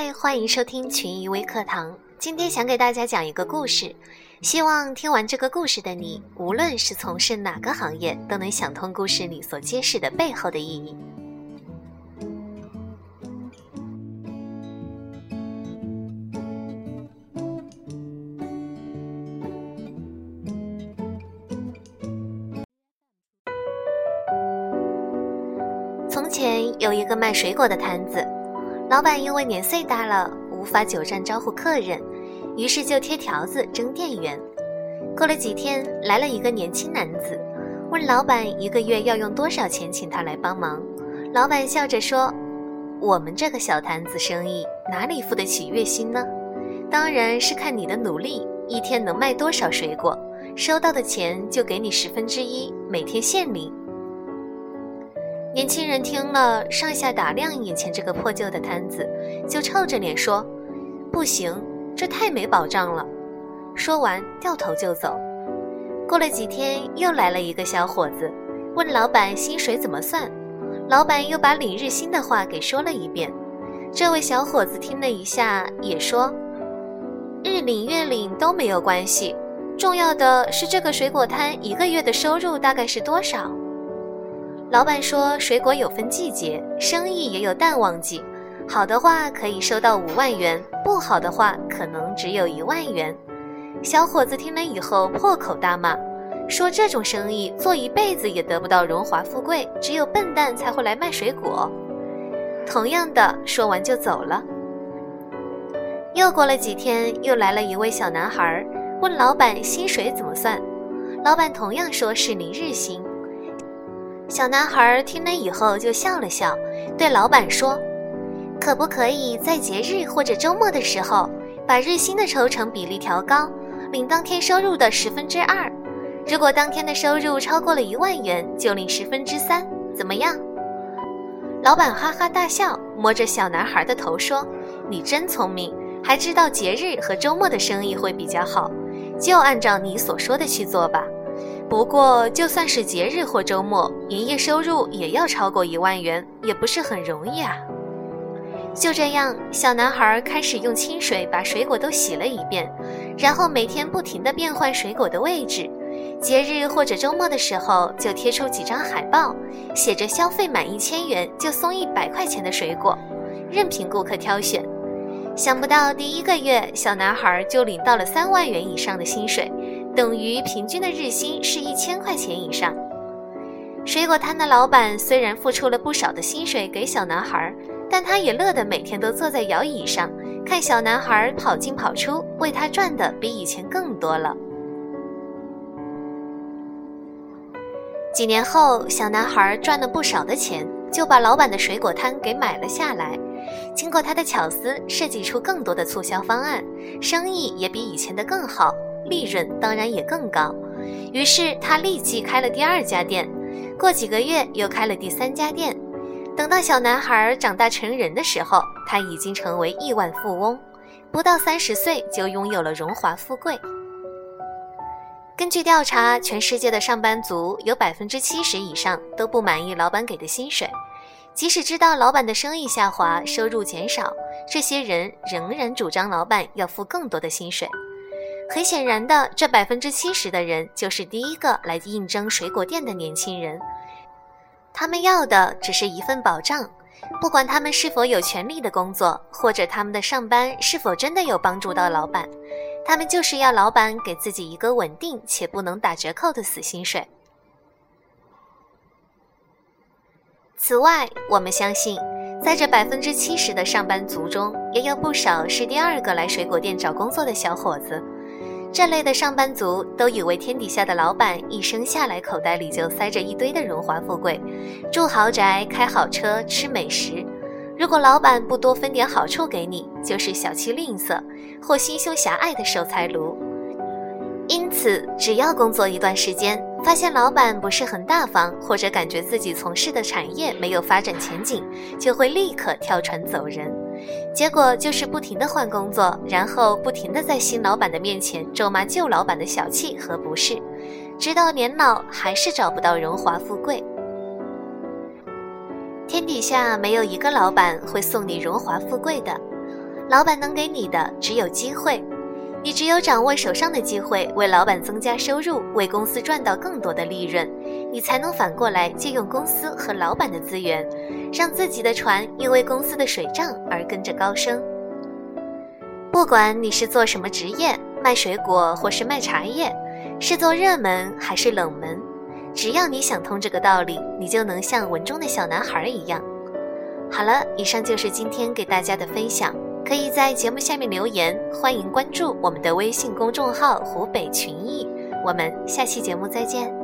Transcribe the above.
嗨，欢迎收听群益微课堂。今天想给大家讲一个故事，希望听完这个故事的你，无论是从事哪个行业，都能想通故事里所揭示的背后的意义。从前有一个卖水果的摊子，老板因为年岁大了，无法久站招呼客人，于是就贴条子征店员。过了几天，来了一个年轻男子，问老板一个月要用多少钱请他来帮忙。老板笑着说：“我们这个小摊子生意哪里付得起月薪呢？当然是看你的努力，一天能卖多少水果，收到的钱就给你十分之一，每天现领。”年轻人听了，上下打量眼前这个破旧的摊子，就臭着脸说：“不行，这太没保障了。”说完掉头就走。过了几天，又来了一个小伙子，问老板薪水怎么算。老板又把领日薪的话给说了一遍。这位小伙子听了一下，也说：“日领月领都没有关系，重要的是这个水果摊一个月的收入大概是多少。”老板说：“水果有分季节，生意也有淡旺季，好的话可以收到五万元，不好的话可能只有一万元。”小伙子听了以后破口大骂，说：“这种生意做一辈子也得不到荣华富贵，只有笨蛋才会来卖水果。”同样的，说完就走了。又过了几天，又来了一位小男孩，问老板薪水怎么算，老板同样说是零日薪。小男孩听了以后就笑了笑，对老板说：“可不可以在节日或者周末的时候，把日薪的抽成比例调高，领当天收入的十分之二？如果当天的收入超过了一万元，就领十分之三，怎么样？”老板哈哈大笑，摸着小男孩的头说：“你真聪明，还知道节日和周末的生意会比较好，就按照你所说的去做吧。”不过，就算是节日或周末，营业收入也要超过一万元，也不是很容易啊。就这样，小男孩开始用清水把水果都洗了一遍，然后每天不停地变换水果的位置。节日或者周末的时候，就贴出几张海报，写着消费满一千元就送一百块钱的水果，任凭顾客挑选。想不到第一个月，小男孩就领到了三万元以上的薪水。等于平均的日薪是一千块钱以上。水果摊的老板虽然付出了不少的薪水给小男孩，但他也乐得每天都坐在摇椅上看小男孩跑进跑出，为他赚的比以前更多了。几年后，小男孩赚了不少的钱，就把老板的水果摊给买了下来。经过他的巧思，设计出更多的促销方案，生意也比以前的更好。利润当然也更高，于是他立即开了第二家店，过几个月又开了第三家店。等到小男孩长大成人的时候，他已经成为亿万富翁，不到三十岁就拥有了荣华富贵。根据调查，全世界的上班族有百分之七十以上都不满意老板给的薪水，即使知道老板的生意下滑、收入减少，这些人仍然主张老板要付更多的薪水。很显然的，这百分之七十的人就是第一个来应征水果店的年轻人。他们要的只是一份保障，不管他们是否有权利的工作，或者他们的上班是否真的有帮助到老板，他们就是要老板给自己一个稳定且不能打折扣的死薪水。此外，我们相信，在这百分之七十的上班族中，也有不少是第二个来水果店找工作的小伙子。这类的上班族都以为天底下的老板一生下来口袋里就塞着一堆的荣华富贵，住豪宅、开好车、吃美食。如果老板不多分点好处给你，就是小气吝啬或心胸狭隘的守财奴。因此，只要工作一段时间，发现老板不是很大方，或者感觉自己从事的产业没有发展前景，就会立刻跳船走人。结果就是不停的换工作，然后不停的在新老板的面前咒骂旧老板的小气和不是，直到年老还是找不到荣华富贵。天底下没有一个老板会送你荣华富贵的，老板能给你的只有机会，你只有掌握手上的机会，为老板增加收入，为公司赚到更多的利润，你才能反过来借用公司和老板的资源，让自己的船因为公司的水涨而跟着高升。不管你是做什么职业，卖水果或是卖茶叶，是做热门还是冷门，只要你想通这个道理，你就能像文中的小男孩一样。好了，以上就是今天给大家的分享，可以在节目下面留言，欢迎关注我们的微信公众号“湖北群艺”，我们下期节目再见。